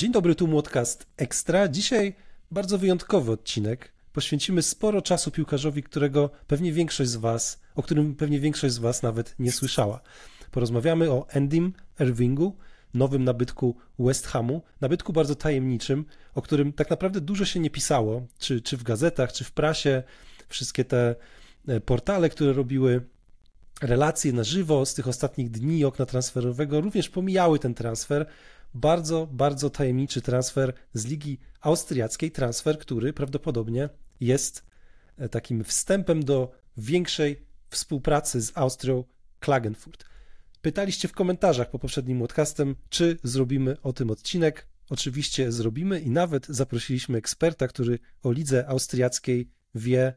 Dzień dobry, tu Młodcast Ekstra. Dzisiaj bardzo wyjątkowy odcinek. Poświęcimy sporo czasu piłkarzowi, którego pewnie większość z Was, o którym pewnie większość z Was nawet nie słyszała. Porozmawiamy o Endym Irvingu, nowym nabytku West Hamu, nabytku bardzo tajemniczym, o którym tak naprawdę dużo się nie pisało, czy, czy w gazetach, czy w prasie. Wszystkie te e, portale, które robiły relacje na żywo z tych ostatnich dni okna transferowego, również pomijały ten transfer bardzo, bardzo tajemniczy transfer z ligi austriackiej, transfer, który prawdopodobnie jest e, takim wstępem do większej współpracy z Austrią Klagenfurt. Pytaliście w komentarzach po poprzednim podcastem, czy zrobimy o tym odcinek. Oczywiście zrobimy i nawet zaprosiliśmy eksperta, który o lidze austriackiej wie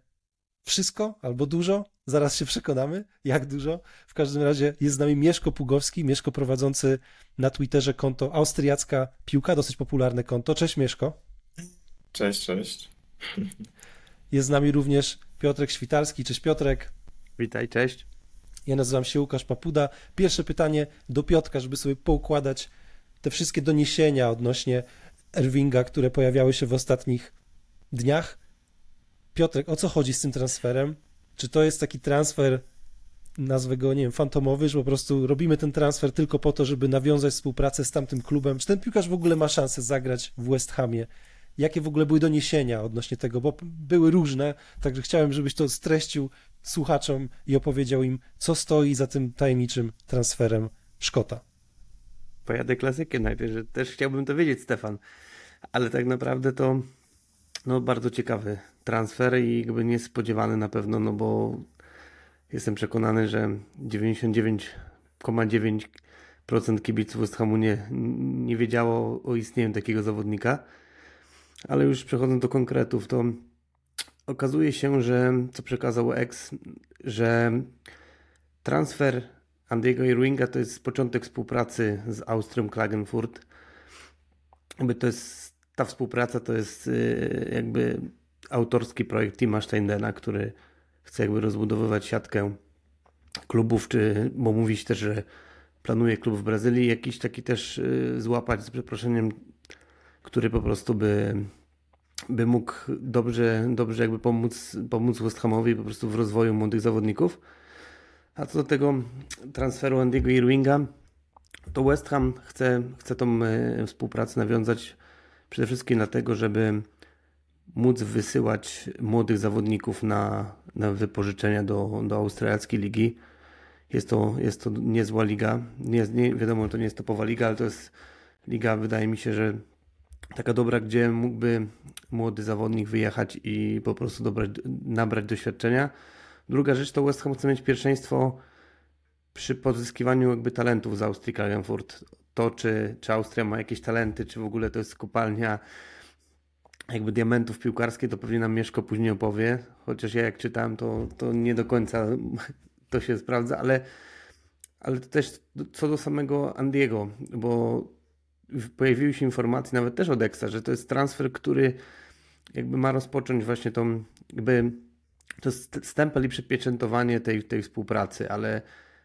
wszystko albo dużo. Zaraz się przekonamy, jak dużo. W każdym razie jest z nami Mieszko Pugowski, Mieszko prowadzący na Twitterze konto Austriacka Piłka, dosyć popularne konto. Cześć Mieszko. Cześć, cześć. Jest z nami również Piotrek Świtalski. Cześć Piotrek. Witaj, cześć. Ja nazywam się Łukasz Papuda. Pierwsze pytanie do Piotka, żeby sobie poukładać te wszystkie doniesienia odnośnie Erwinga, które pojawiały się w ostatnich dniach. Piotrek, o co chodzi z tym transferem? Czy to jest taki transfer, nazwę go, nie wiem, fantomowy, że po prostu robimy ten transfer tylko po to, żeby nawiązać współpracę z tamtym klubem? Czy ten piłkarz w ogóle ma szansę zagrać w West Hamie? Jakie w ogóle były doniesienia odnośnie tego? Bo były różne, także chciałem, żebyś to streścił słuchaczom i opowiedział im, co stoi za tym tajemniczym transferem Szkota. Pojadę klasykiem najpierw, że też chciałbym to wiedzieć, Stefan. Ale tak naprawdę to no, bardzo ciekawy transfer i jakby niespodziewany na pewno, no bo jestem przekonany, że 99,9% kibiców West Hamu nie, nie wiedziało o istnieniu takiego zawodnika. Ale już przechodząc do konkretów, to okazuje się, że co przekazał ex, że transfer Andiego Irwinga to jest początek współpracy z Austrią Klagenfurt. Jakby to jest ta współpraca to jest y, jakby autorski projekt Tima Steindena, który chce jakby rozbudowywać siatkę klubów, czy, bo mówi się też, że planuje klub w Brazylii, jakiś taki też y, złapać z przeproszeniem, który po prostu by, by mógł dobrze, dobrze jakby pomóc, pomóc West Hamowi po prostu w rozwoju młodych zawodników. A co do tego transferu Andiego Irwinga, to West Ham chce, chce tą y, współpracę nawiązać przede wszystkim dlatego, żeby móc wysyłać młodych zawodników na, na wypożyczenia do, do austriackiej ligi. Jest to, jest to niezła liga. Nie, nie, wiadomo, to nie jest topowa liga, ale to jest liga, wydaje mi się, że taka dobra, gdzie mógłby młody zawodnik wyjechać i po prostu dobrać, nabrać doświadczenia. Druga rzecz to West Ham chce mieć pierwszeństwo przy pozyskiwaniu jakby talentów z Austrii Klagenfurt. To, czy, czy Austria ma jakieś talenty, czy w ogóle to jest kopalnia jakby diamentów piłkarskiej, to pewnie nam Mieszko później opowie, chociaż ja jak czytałem, to, to nie do końca to się sprawdza, ale, ale to też co do samego Andiego, bo pojawiły się informacje nawet też od Exa, że to jest transfer, który jakby ma rozpocząć właśnie tą jakby to stempel i przypieczętowanie tej, tej współpracy, ale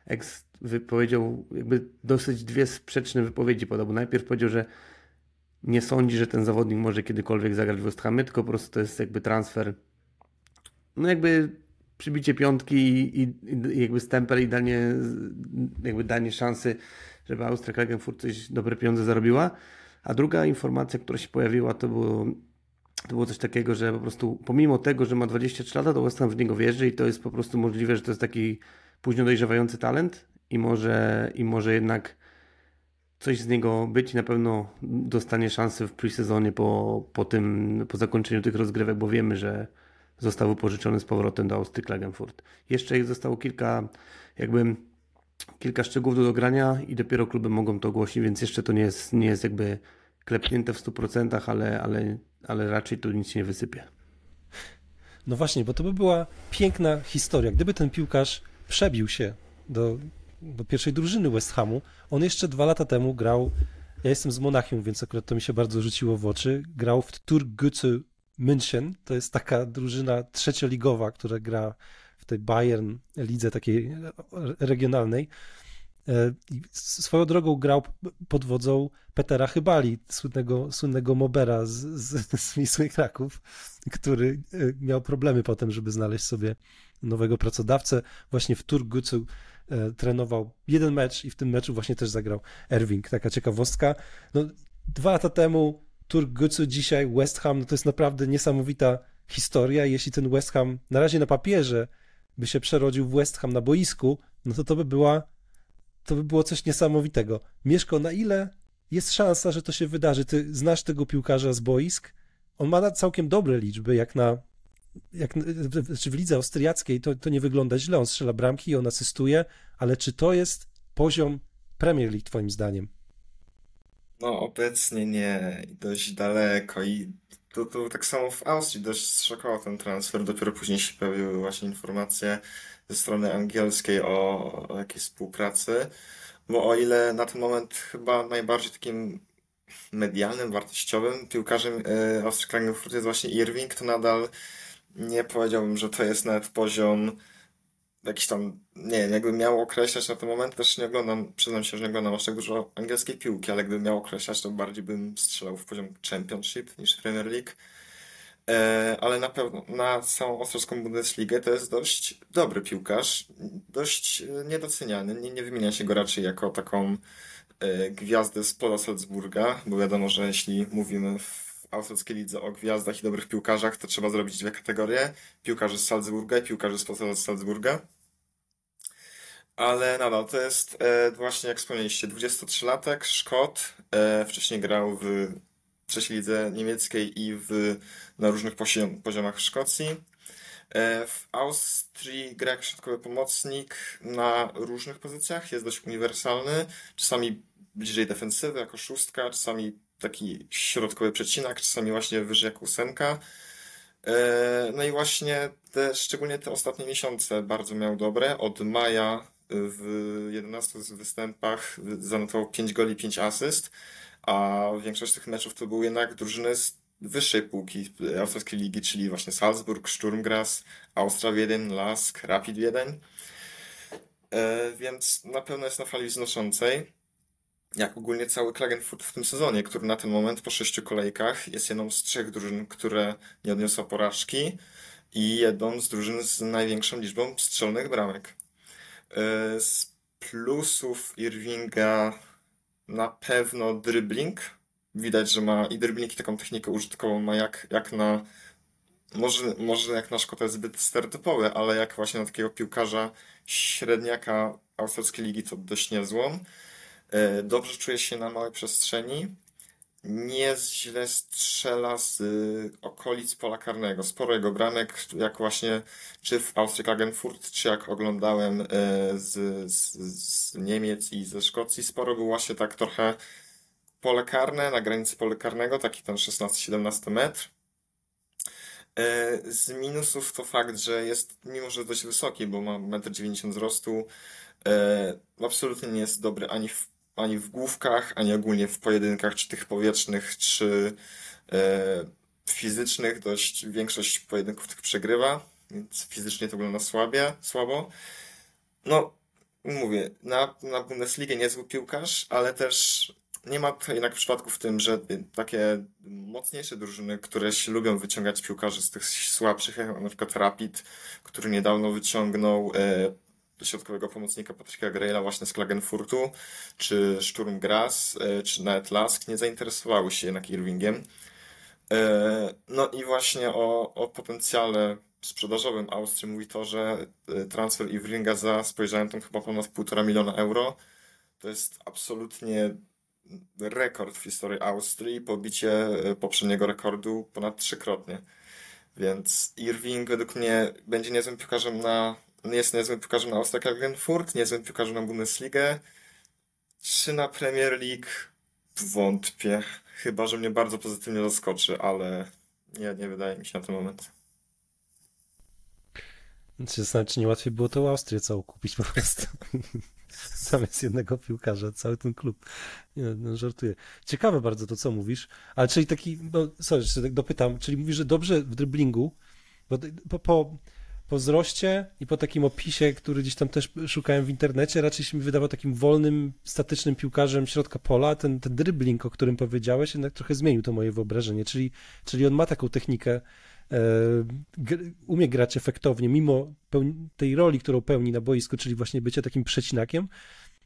Ex wypowiedział jakby dosyć dwie sprzeczne wypowiedzi podał, bo najpierw powiedział, że nie sądzi, że ten zawodnik może kiedykolwiek zagrać w West tylko po prostu to jest jakby transfer, no jakby przybicie piątki i, i jakby stempel i danie, jakby danie szansy, żeby Austria Klagenfurt coś dobre pieniądze zarobiła. A druga informacja, która się pojawiła, to było, to było coś takiego, że po prostu pomimo tego, że ma 23 lata, to West Ham w niego wierzy i to jest po prostu możliwe, że to jest taki późno dojrzewający talent i może, i może jednak coś z niego być na pewno dostanie szansę w pre-sezonie po, po tym, po zakończeniu tych rozgrywek, bo wiemy, że został wypożyczony z powrotem do Austrii Klagenfurt. Jeszcze zostało kilka, jakby kilka szczegółów do dogrania i dopiero kluby mogą to ogłosić, więc jeszcze to nie jest, nie jest jakby klepnięte w 100%, ale, ale, ale raczej tu nic nie wysypie. No właśnie, bo to by była piękna historia. Gdyby ten piłkarz przebił się do do pierwszej drużyny West Hamu. On jeszcze dwa lata temu grał, ja jestem z Monachium, więc akurat to mi się bardzo rzuciło w oczy, grał w Turgücü München, to jest taka drużyna trzecioligowa, która gra w tej Bayern lidze takiej regionalnej. E, swoją drogą grał pod wodzą Petera Chybali, słynnego, słynnego mobera z, z, z Kraków, który e, miał problemy potem, żeby znaleźć sobie nowego pracodawcę. Właśnie w Turgucu trenował jeden mecz i w tym meczu właśnie też zagrał Erwing. Taka ciekawostka. No, dwa lata temu Turgucu, dzisiaj West Ham, no to jest naprawdę niesamowita historia. Jeśli ten West Ham na razie na papierze by się przerodził w West Ham na boisku, no to to by była to by było coś niesamowitego. Mieszko, na ile jest szansa, że to się wydarzy? Ty znasz tego piłkarza z boisk? On ma całkiem dobre liczby, jak na. Jak, w lidze austriackiej to, to nie wygląda źle. On strzela bramki i on asystuje, ale czy to jest poziom Premier League, Twoim zdaniem? No, obecnie nie, dość daleko i to, to tak samo w Austrii dość szokował ten transfer. Dopiero później się pojawiły właśnie informacje ze strony angielskiej o, o jakiejś współpracy. Bo o ile na ten moment chyba najbardziej takim medialnym, wartościowym piłkarzem e, Austrii Klagenfurt jest właśnie Irving, to nadal nie powiedziałbym, że to jest nawet poziom jakiś tam, nie wiem, jakbym miał określać na ten moment, też nie oglądam, przyznam się, że nie oglądam aż tak dużo angielskiej piłki, ale gdybym miał określać, to bardziej bym strzelał w poziom Championship niż Premier League. E, ale na pewno na całą austriacką Bundesligę to jest dość dobry piłkarz, dość e, niedoceniany. Nie, nie wymienia się go raczej jako taką e, gwiazdę z pola Salzburga, bo wiadomo, że jeśli mówimy w austriackiej lidze o gwiazdach i dobrych piłkarzach, to trzeba zrobić dwie kategorie. Piłkarze z Salzburga i piłkarze z pola Salzburga. Ale nadal to jest właśnie, jak wspomnieliście, 23-latek, Szkot. wcześniej grał w trzeciej lidze niemieckiej i w, na różnych poziomach w Szkocji. E, w Austrii gra jak środkowy pomocnik na różnych pozycjach, jest dość uniwersalny, czasami bliżej defensywy jako szóstka, czasami taki środkowy przecinak, czasami właśnie wyżej jak ósemka. E, no i właśnie te, szczególnie te ostatnie miesiące bardzo miał dobre. Od maja w 11 występach zanotował 5 goli, 5 asyst a większość tych meczów to były jednak drużyny z wyższej półki austriackiej ligi, czyli właśnie Salzburg, Sturm Graz, Austria Wiedeń, Lask, Rapid Wiedeń. E, więc na pewno jest na fali wznoszącej. Jak ogólnie cały Klagenfurt w tym sezonie, który na ten moment po sześciu kolejkach jest jedną z trzech drużyn, które nie odniosła porażki i jedną z drużyn z największą liczbą strzelnych bramek. E, z plusów Irvinga na pewno dribbling. Widać, że ma i dribbling, i taką technikę użytkową ma jak, jak na. Może, może jak na Szkota jest zbyt stereotypowy, ale jak właśnie na takiego piłkarza średniaka austriackiej ligi to dość niezłą. E, dobrze czuje się na małej przestrzeni. Nie źle strzela z okolic pola karnego. Sporo jego bramek, jak właśnie czy w Austrii Klagenfurt, czy jak oglądałem e, z, z, z Niemiec i ze Szkocji, sporo było właśnie tak trochę pole karne, na granicy pole karnego, taki ten 16-17 metr. E, z minusów to fakt, że jest, mimo że dość wysoki, bo ma 1,90 m wzrostu, absolutnie nie jest dobry ani w, ani w główkach, ani ogólnie w pojedynkach, czy tych powietrznych, czy fizycznych. Dość większość pojedynków tych przegrywa więc fizycznie to wygląda słabie, słabo. No, mówię, na, na Bundesligę niezły piłkarz, ale też nie ma jednak przypadku w tym, że takie mocniejsze drużyny, które się lubią wyciągać piłkarzy z tych słabszych, jak na przykład Rapid, który niedawno wyciągnął e, środkowego pomocnika Patryka Greila właśnie z Klagenfurtu, czy Sturm Graz, e, czy nawet Lask, nie zainteresowały się jednak Irvingiem. E, no i właśnie o, o potencjale sprzedażowym Austrii mówi to, że y, transfer Ivringa za, spojrzałem tam chyba ponad półtora miliona euro, to jest absolutnie rekord w historii Austrii, pobicie poprzedniego rekordu ponad trzykrotnie. Więc Irving według mnie będzie niezłym piłkarzem na, jest niezłym piłkarzem na Austria Klagenfurt, niezłym piłkarzem na Bundesligę, czy na Premier League wątpię. Chyba, że mnie bardzo pozytywnie zaskoczy, ale nie, nie wydaje mi się na ten moment. Czy znaczy, nie łatwiej było to Austrię całą kupić po prostu. Zamiast jednego piłkarza, cały ten klub. Nie, no, żartuję. Ciekawe bardzo to, co mówisz, ale czyli taki, no, sorry, że tak dopytam, czyli mówisz, że dobrze w driblingu, bo po, po po wzroście i po takim opisie, który gdzieś tam też szukałem w internecie, raczej się mi wydawał takim wolnym, statycznym piłkarzem środka pola. Ten, ten dribbling, o którym powiedziałeś, jednak trochę zmienił to moje wyobrażenie. Czyli, czyli on ma taką technikę, e, umie grać efektownie, mimo tej roli, którą pełni na boisku, czyli właśnie bycie takim przecinakiem.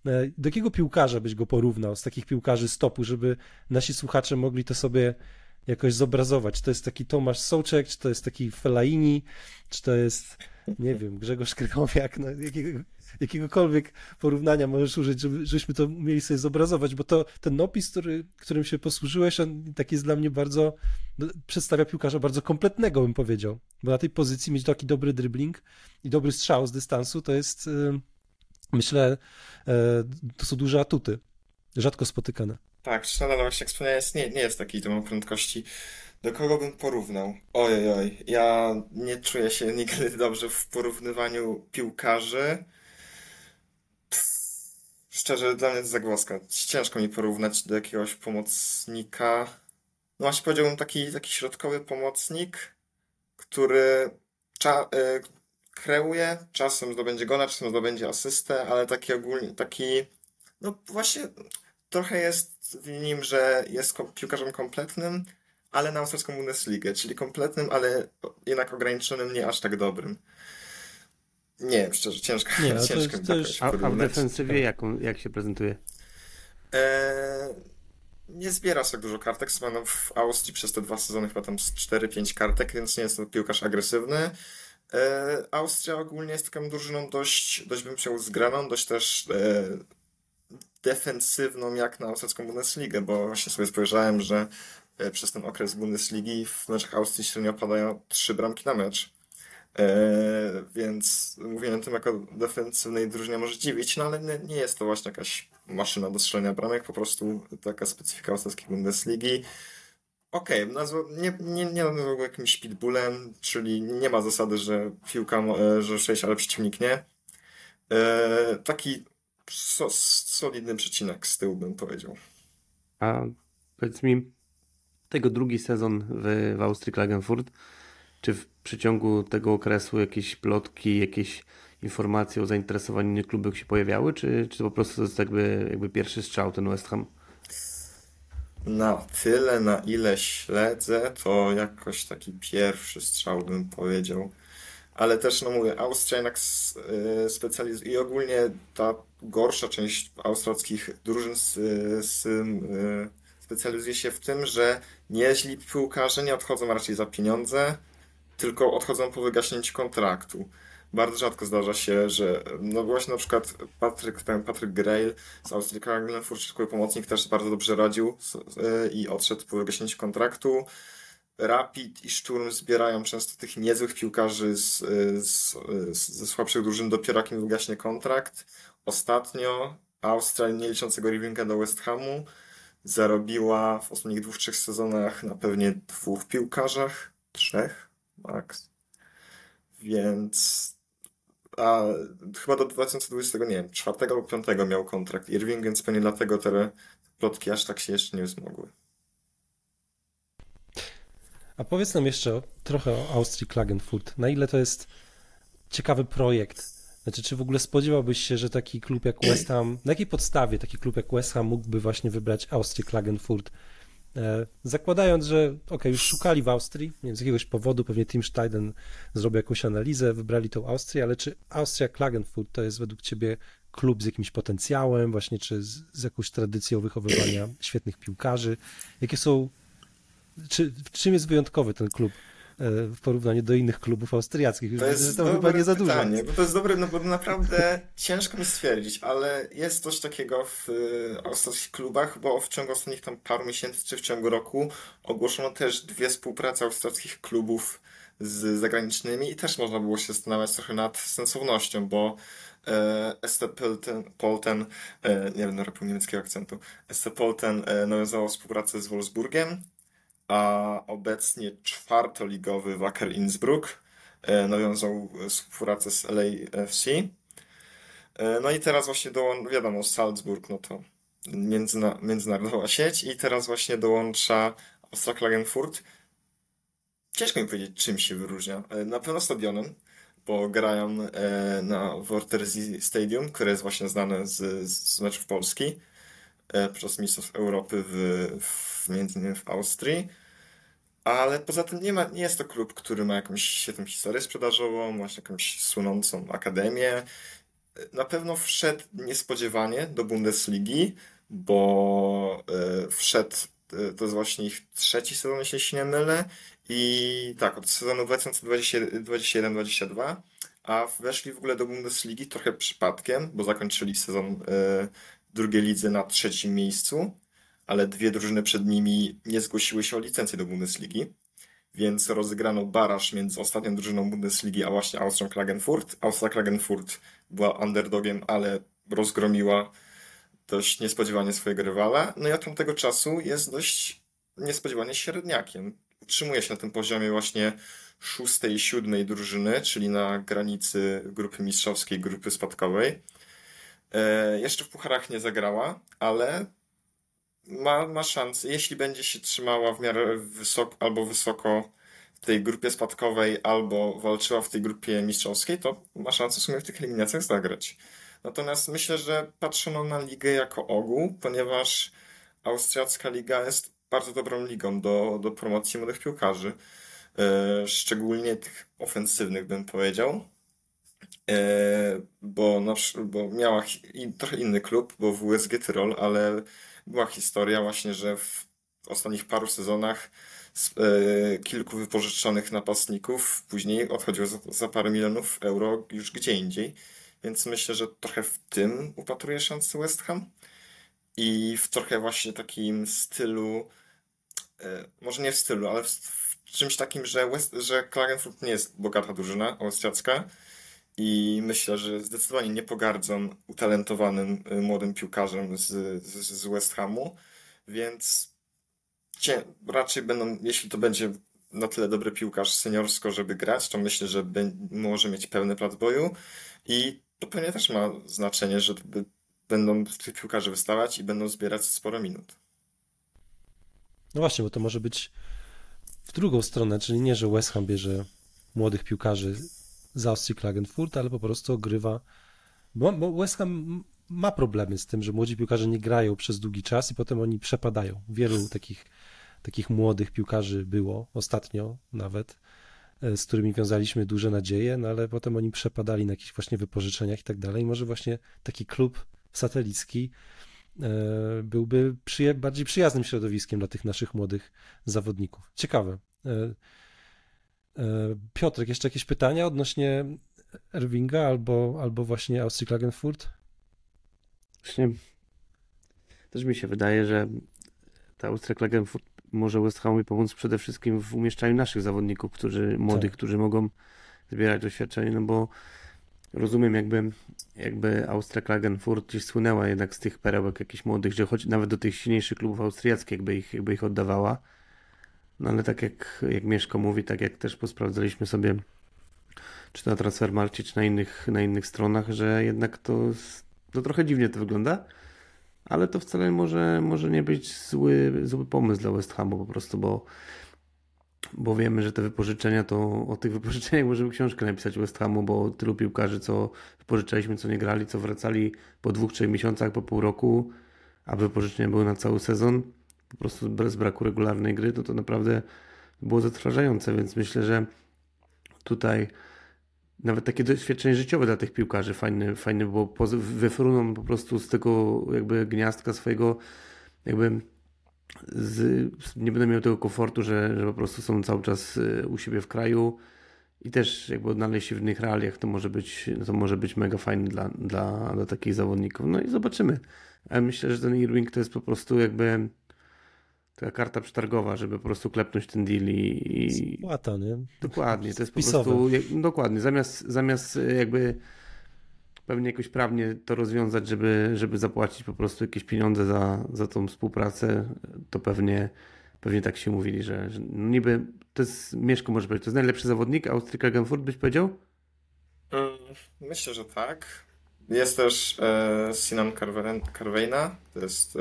E, do jakiego piłkarza byś go porównał z takich piłkarzy stopu, żeby nasi słuchacze mogli to sobie jakoś zobrazować. Czy to jest taki Tomasz Sołczek, czy to jest taki Felaini, czy to jest, nie wiem, Grzegorz Krychowiak, no, jakiego, jakiegokolwiek porównania możesz użyć, żeby, żebyśmy to umieli sobie zobrazować, bo to ten opis, który, którym się posłużyłeś, on taki jest dla mnie bardzo, no, przedstawia piłkarza bardzo kompletnego, bym powiedział, bo na tej pozycji mieć taki dobry dribbling i dobry strzał z dystansu, to jest, y, myślę, y, to są duże atuty, rzadko spotykane. Tak, Schneider właśnie jak wspomniałeś, nie, nie jest takiej domą prędkości. Do kogo bym porównał? Ojej, oj, ja nie czuję się nigdy dobrze w porównywaniu piłkarzy. Pff, szczerze, dla mnie to jest. Ciężko mi porównać do jakiegoś pomocnika. No właśnie powiedziałbym taki, taki środkowy pomocnik, który cza, y, kreuje, czasem zdobędzie gona, czasem zdobędzie asystę, ale taki ogólnie, taki, no właśnie trochę jest w nim, że jest piłkarzem kompletnym, ale na austriacką Bundesligę, czyli kompletnym, ale jednak ograniczonym, nie aż tak dobrym. Nie wiem, szczerze, ciężko, nie, no ciężko to to a, a, w defensywie jak, jak się prezentuje? Eee, nie zbiera tak dużo kartek. Mam w Austrii przez te dwa sezony chyba tam 4-5 kartek, więc nie jest to piłkarz agresywny. Eee, Austria ogólnie jest taką drużyną dość, dość bym chciał zgraną, dość też e, defensywną jak na austriacką Bundesligę, bo właśnie sobie spojrzałem, że e, przez ten okres Bundesligi w meczach Austrii średnio padają trzy bramki na mecz. E, więc mówiłem o tym jako defensywnej drużynie może dziwić, no ale nie, nie jest to właśnie jakaś maszyna do strzelania bramek, po prostu taka specyfika austriackiej Bundesligi. Okej, okay, nie, nie, nie nazwał go jakimś pitbullem, czyli nie ma zasady, że piłka, e, że przejść, ale przeciwnik nie. E, taki so, solidny przecinek z tyłu bym powiedział. A powiedz mi, tego drugi sezon w, w Austrii Klagenfurt, czy w przeciągu tego okresu jakieś plotki, jakieś informacje o zainteresowaniu innych klubów się pojawiały, czy, czy to po prostu to jest jakby, jakby pierwszy strzał ten West Ham? Na tyle, na ile śledzę, to jakoś taki pierwszy strzał bym powiedział ale też, no mówię, Austria jednak y, i ogólnie ta gorsza część austriackich drużyn z, z, y, specjalizuje się w tym, że nieźli piłkarze nie odchodzą raczej za pieniądze, tylko odchodzą po wygaśnięciu kontraktu. Bardzo rzadko zdarza się, że no właśnie na przykład Patryk, ten Patryk Grail z Austrii Klagenfurt, pomocnik też bardzo dobrze radził y, i odszedł po wygaśnięciu kontraktu. Rapid i Szturm zbierają często tych niezłych piłkarzy z, z, z, ze słabszych drużyn dopiero jak im wygaśnie kontrakt. Ostatnio Austria, nie liczącego Rivinga do West Hamu, zarobiła w ostatnich dwóch, trzech sezonach na pewnie dwóch piłkarzach, trzech max. Więc a chyba do 2020, nie wiem, czwartego lub piątego miał kontrakt Irving, więc pewnie dlatego te plotki aż tak się jeszcze nie wzmogły. A powiedz nam jeszcze trochę o Austrii Klagenfurt. Na ile to jest ciekawy projekt? Znaczy, czy w ogóle spodziewałbyś się, że taki klub jak West Ham, na jakiej podstawie taki klub jak West Ham mógłby właśnie wybrać Austrię Klagenfurt? E, zakładając, że ok, już szukali w Austrii, nie wiem, z jakiegoś powodu, pewnie Tim Steiden zrobił jakąś analizę, wybrali tą Austrię, ale czy Austria Klagenfurt to jest według ciebie klub z jakimś potencjałem, właśnie, czy z, z jakąś tradycją wychowywania świetnych piłkarzy? Jakie są czy, czym jest wyjątkowy ten klub e, w porównaniu do innych klubów austriackich? To jest to chyba nie za dużo. Pytanie, bo to jest dobre, no bo naprawdę ciężko mi stwierdzić, ale jest coś takiego w e, austriackich klubach, bo w ciągu ostatnich tam paru miesięcy czy w ciągu roku ogłoszono też dwie współprace austriackich klubów z zagranicznymi i też można było się zastanawiać trochę nad sensownością, bo e, ST Polten, Polten e, nie będę robił niemieckiego akcentu, ST Polten e, nawiązało współpracę z Wolfsburgiem, a obecnie czwartoligowy Wacker Innsbruck e, nawiązał współpracę z LAFC. E, no i teraz właśnie dołącza, wiadomo, Salzburg, no to międzyna, międzynarodowa sieć i teraz właśnie dołącza Austria Klagenfurt. Ciężko mi powiedzieć, czym się wyróżnia. E, na pewno stadionem, bo grają na Vorterzi Stadium, które jest właśnie znane z, z meczów Polski e, podczas Mistrzostw Europy w, w, między innymi w Austrii. Ale poza tym nie ma, nie jest to klub, który ma jakąś świetną historię sprzedażową, ma jakąś słynącą akademię. Na pewno wszedł niespodziewanie do Bundesligi, bo e, wszedł, e, to jest właśnie ich trzeci sezon, jeśli się nie mylę. I tak, od sezonu 2021-2022, a weszli w ogóle do Bundesligi trochę przypadkiem, bo zakończyli sezon drugiej lidze na trzecim miejscu ale dwie drużyny przed nimi nie zgłosiły się o licencję do Bundesligi, więc rozegrano baraż między ostatnią drużyną Bundesligi, a właśnie Austrią Klagenfurt. Austria Klagenfurt była underdogiem, ale rozgromiła dość niespodziewanie swojego rywala. No i od tamtego czasu jest dość niespodziewanie średniakiem. Utrzymuje się na tym poziomie właśnie szóstej i siódmej drużyny, czyli na granicy grupy mistrzowskiej, grupy spadkowej. E, jeszcze w pucharach nie zagrała, ale ma, ma szansę, jeśli będzie się trzymała w miarę wysoko albo wysoko w tej grupie spadkowej, albo walczyła w tej grupie mistrzowskiej, to ma szansę w sumie w tych eliminacjach zagrać. Natomiast myślę, że patrzono na ligę jako ogół, ponieważ austriacka liga jest bardzo dobrą ligą do, do promocji młodych piłkarzy, e, szczególnie tych ofensywnych, bym powiedział. E, bo, bo miała trochę inny klub, bo w USG Tyrol, ale była historia właśnie, że w ostatnich paru sezonach e, kilku wypożyczonych napastników później odchodziło za, za parę milionów euro już gdzie indziej. Więc myślę, że trochę w tym upatruje szansę West Ham. I w trochę właśnie takim stylu, e, może nie w stylu, ale w, w czymś takim, że, West, że Klagenfurt nie jest bogata drużyna austriacka, i myślę, że zdecydowanie nie pogardzą utalentowanym y, młodym piłkarzem z, z, z West Hamu, więc cie, raczej będą, jeśli to będzie na tyle dobry piłkarz seniorsko, żeby grać, to myślę, że może mieć pełny plac boju i to pewnie też ma znaczenie, że będą tych piłkarzy wystawać i będą zbierać sporo minut. No właśnie, bo to może być w drugą stronę, czyli nie, że West Ham bierze młodych piłkarzy z Austrii Klagenfurt, ale po prostu ogrywa. Bo, bo West Ham ma problemy z tym, że młodzi piłkarze nie grają przez długi czas i potem oni przepadają. Wielu takich, takich młodych piłkarzy było ostatnio nawet, e, z którymi wiązaliśmy duże nadzieje, no ale potem oni przepadali na jakichś właśnie wypożyczeniach i tak dalej. Może właśnie taki klub satelicki e, byłby przyja bardziej przyjaznym środowiskiem dla tych naszych młodych zawodników. Ciekawe. E, Piotrek, jeszcze jakieś pytania odnośnie Erwinga albo, albo właśnie Austrii Klagenfurt? Właśnie też mi się wydaje, że ta Austria Klagenfurt może West Hamowi pomóc przede wszystkim w umieszczaniu naszych zawodników, którzy młodych, tak. którzy mogą zbierać doświadczenie, no bo rozumiem jakby, jakby Austria Klagenfurt gdzieś słynęła jednak z tych perełek jakichś młodych, że choć nawet do tych silniejszych klubów austriackich jakby ich, jakby ich oddawała, no ale tak jak, jak Mieszko mówi, tak jak też posprawdzaliśmy sobie czy na Transfermarkcie, czy na innych, na innych stronach, że jednak to, to trochę dziwnie to wygląda, ale to wcale może, może nie być zły, zły pomysł dla West Hamu po prostu, bo, bo wiemy, że te wypożyczenia, to o tych wypożyczeniach możemy książkę napisać West Hamu, bo tylu piłkarzy, co wypożyczaliśmy, co nie grali, co wracali po dwóch, trzech miesiącach, po pół roku, a wypożyczenia były na cały sezon, po prostu bez braku regularnej gry, to to naprawdę było zatrważające, więc myślę, że tutaj nawet takie doświadczenie życiowe dla tych piłkarzy fajne, fajne było. Wyfruną po prostu z tego jakby gniazdka swojego jakby z, nie będę miał tego komfortu, że, że po prostu są cały czas y, u siebie w kraju i też jakby odnaleźć się w innych realiach, to może być, to może być mega fajne dla, dla, dla takich zawodników. No i zobaczymy. Ale myślę, że ten Irving to jest po prostu jakby taka karta przetargowa, żeby po prostu klepnąć ten deal i... Spłata, nie? Dokładnie, to jest Spisowe. po prostu, dokładnie, zamiast, zamiast e, jakby pewnie jakoś prawnie to rozwiązać, żeby, żeby zapłacić po prostu jakieś pieniądze za, za tą współpracę, to pewnie, pewnie tak się mówili, że, że niby to jest, Mieszko może powiedzieć, to jest najlepszy zawodnik Austrii Klagenfurt, byś powiedział? Mm, myślę, że tak. Jest też e, Sinan Carveina, to jest e,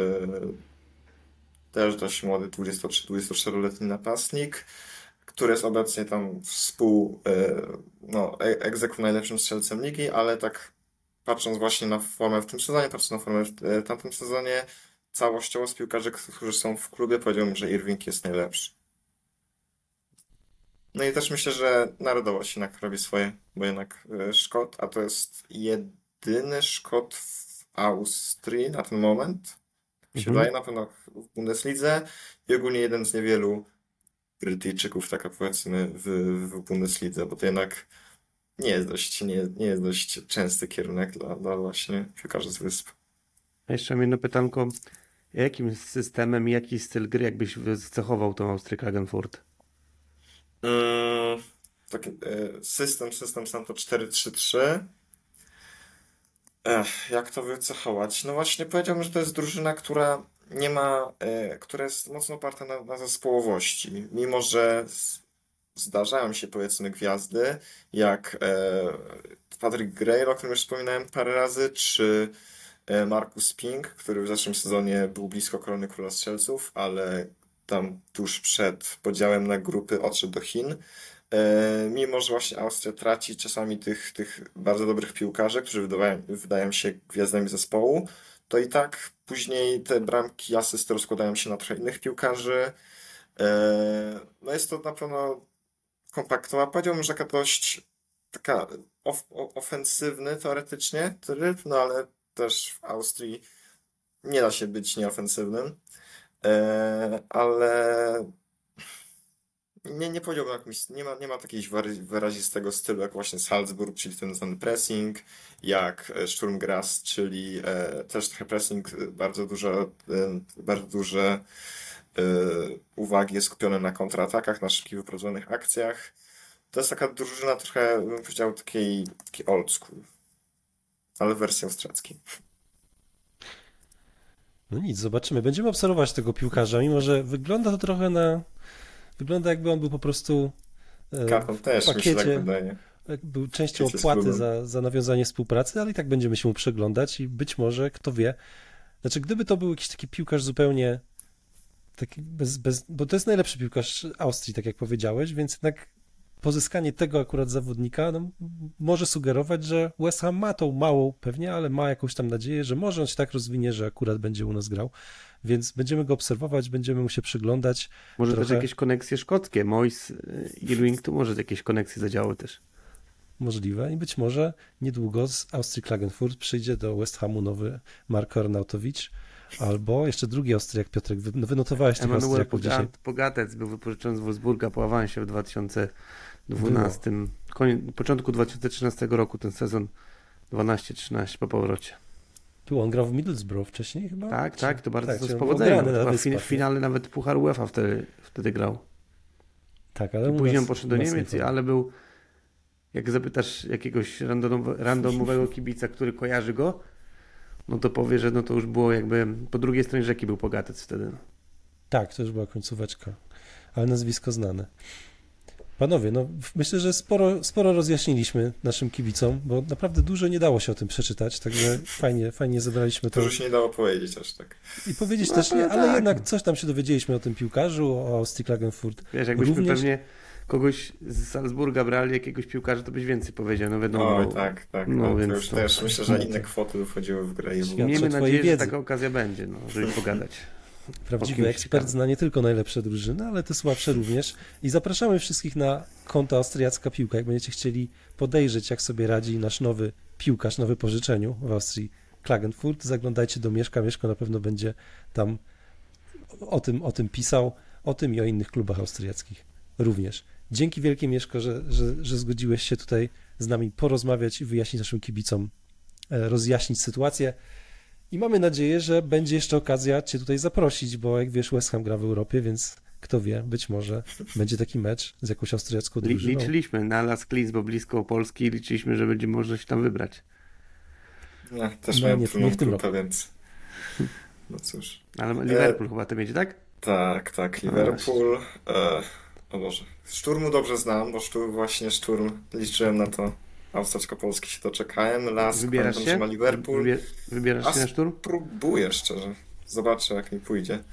też dość młody, 23-24-letni napastnik, który jest obecnie tam współ, e, no, e- egzekwo najlepszym strzelcem ligi, ale tak patrząc właśnie na formę w tym sezonie, patrząc na formę w e, tamtym sezonie, całościowo z piłkarzy, którzy są w klubie, powiedziałbym, że Irving jest najlepszy. No i też myślę, że narodowość jednak robi swoje, bo jednak Szkot, a to jest jedyny Szkot w Austrii na ten moment, mi się Mhm. wydaje, na pewno w Bundeslidze i ogólnie jeden z niewielu Brytyjczyków, tak powiedzmy, w, w Bundeslidze, bo to jednak nie jest dość, nie, nie jest dość częsty kierunek dla, dla właśnie piłkarzy z wysp. A jeszcze mam jedno pytanko. Jakim systemem i jaki styl gry jakbyś cechował tą Austrię Klagenfurt? Mm, taki, e, system, system sam to 4-3-3. Ech, jak to wycechować? No właśnie powiedziałbym, że to jest drużyna, która nie ma, e, która jest mocno oparta na, na zespołowości. Mimo, że z, zdarzają się powiedzmy gwiazdy, jak e, Patrick Gray, o którym już wspominałem parę razy, czy e, Marcus Pink, który w zeszłym sezonie był blisko korony króla strzelców, ale tam tuż przed podziałem na grupy odszedł do Chin. E, Mimo, że właśnie Austria traci czasami tych, tych bardzo dobrych piłkarzy, którzy wydawają, wydają się gwiazdami zespołu, to i tak później te bramki, asysty rozkładają się na trochę innych piłkarzy. E, No jest to na pewno kompaktowa, powiedziałbym, że taka dość taka of, ofensywny teoretycznie tryb, no ale też w Austrii nie da się być nieofensywnym. E, ale nie, nie powiedziałbym jakimś, nie ma, nie ma wyrazistego stylu jak właśnie Salzburg, czyli ten, ten pressing, jak e, Sturm czyli e, też trochę pressing, e, bardzo dużo, e, bardzo duże e, uwagi jest skupione na kontratakach, na szybkich wyprowadzonych akcjach. To jest taka drużyna trochę, bym powiedział, takiej, taki old school, ale w wersji austriackiej. No nic, zobaczymy. Będziemy obserwować tego piłkarza, mimo że wygląda to trochę na... Wygląda jakby on był po prostu e, Karton też mi się tak pakiecie. wydaje. jak był częścią opłaty za, za nawiązanie współpracy, ale i tak będziemy się mu przeglądać i być może, kto wie, znaczy gdyby to był jakiś taki piłkarz zupełnie taki bez, bez, bo to jest najlepszy piłkarz Austrii, tak jak powiedziałeś, więc jednak pozyskanie tego akurat zawodnika no, może sugerować, że West Ham ma tą małą pewnie, ale ma jakąś tam nadzieję, że może on się tak rozwinie, że akurat będzie u nas grał, więc będziemy go obserwować, będziemy mu się przyglądać. Może Trochę- też jakieś koneksje szkockie. Mois, Irving, tu może jakieś koneksje zadziały też. Możliwe i być może niedługo z Austrii Klagenfurt przyjdzie do West Hamu nowy Marko Arnautowicz albo jeszcze drugi Austriak, Piotrek, no wynotowałeś tych Emanuel Austriaków dzisiaj. Poga- Pogatec był wypożyczony z Wolfsburga po awansie w 2012. Koniec, początku 2013 roku ten sezon 12-13 po powrocie. Tu on grał w Middlesbrough wcześniej chyba? Tak, Czy- tak, to bardzo czyli z powodzeniem. na w, nie? finale nawet Puchar UEFA wtedy, wtedy grał. Tak, ale I później nas- on poszedł do Niemiec, ale był, jak zapytasz jakiegoś randomowe, randomowego kibica, który kojarzy go, no to powie, że no to już było jakby po drugiej stronie rzeki był Pogatec wtedy. no. Tak, to już była końcóweczka, ale nazwisko znane. Panowie, no myślę, że sporo, sporo rozjaśniliśmy naszym kibicom, bo naprawdę dużo nie dało się o tym przeczytać, także fajnie, fajnie zebraliśmy to. Dużo się nie dało powiedzieć aż tak. I powiedzieć No też nie, ale tak. jednak coś tam się dowiedzieliśmy o tym piłkarzu, o Austrii Klagenfurt. Wiesz, jakbyśmy Również- pewnie kogoś z Salzburga brali, jakiegoś piłkarza, to byś więcej powiedział, no wiadomo. Bo- tak, tak. no, No, to więc już to- też myślę, że no inne kwoty by wchodziły w grę. Świadczy Miejmy nadzieję, że wiedzy. taka okazja będzie, no, żeby pogadać. Prawdziwy ekspert zna nie tylko najlepsze drużyny, ale te słabsze również. I zapraszamy wszystkich na konto Austriacka Piłka. Jak będziecie chcieli podejrzeć, jak sobie radzi nasz nowy piłkarz na wypożyczeniu w Austrii Klagenfurt, zaglądajcie do Mieszka. Mieszko na pewno będzie tam o tym, o tym pisał, o tym i o innych klubach austriackich również. Dzięki wielkie Mieszko, że, że, że zgodziłeś się tutaj z nami porozmawiać i wyjaśnić naszym kibicom, e, rozjaśnić sytuację. I mamy nadzieję, że będzie jeszcze okazja Cię tutaj zaprosić, bo jak wiesz, West Ham gra w Europie, więc kto wie, być może będzie taki mecz z jakąś austriacką drużyną. liczyliśmy na Las Klins, bo blisko Polski, liczyliśmy, że będzie można się tam wybrać. No, też No, miałem nie- w tym grupę, więc... No cóż. Ale Liverpool chyba to będzie, tak? Tak, tak, Liverpool. E, o Boże. Szturmu dobrze znam, bo szturm, właśnie szturm liczyłem na to. Austriacko-Polski się doczekałem. Las, Wybierasz pamiętam, się? ma Liverpool. Wybie- wybierasz A się na szturm? Próbuję szczerze. Zobaczę, jak mi pójdzie.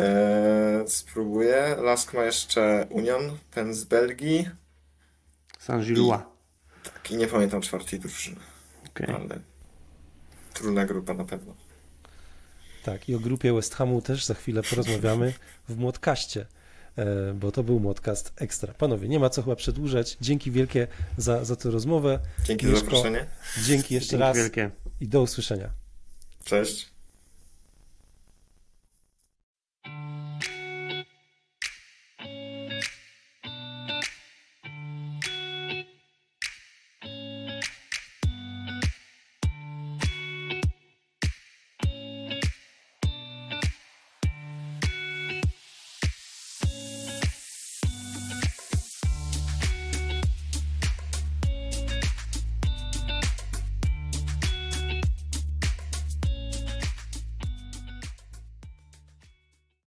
E, spróbuję. Lask ma jeszcze Union, ten z Belgii. Saint-Gillois. Tak, i nie pamiętam czwartej drużyny, Okej. ale trudna grupa na pewno. Tak, i o grupie West Hamu też za chwilę porozmawiamy w Młotkaście, bo to był Młotcast Ekstra. Panowie, nie ma co chyba przedłużać. Dzięki wielkie za, za tę rozmowę. Dzięki za Mieszko, zaproszenie. Dzięki jeszcze Dzięki raz wielkie. i do usłyszenia. Cześć.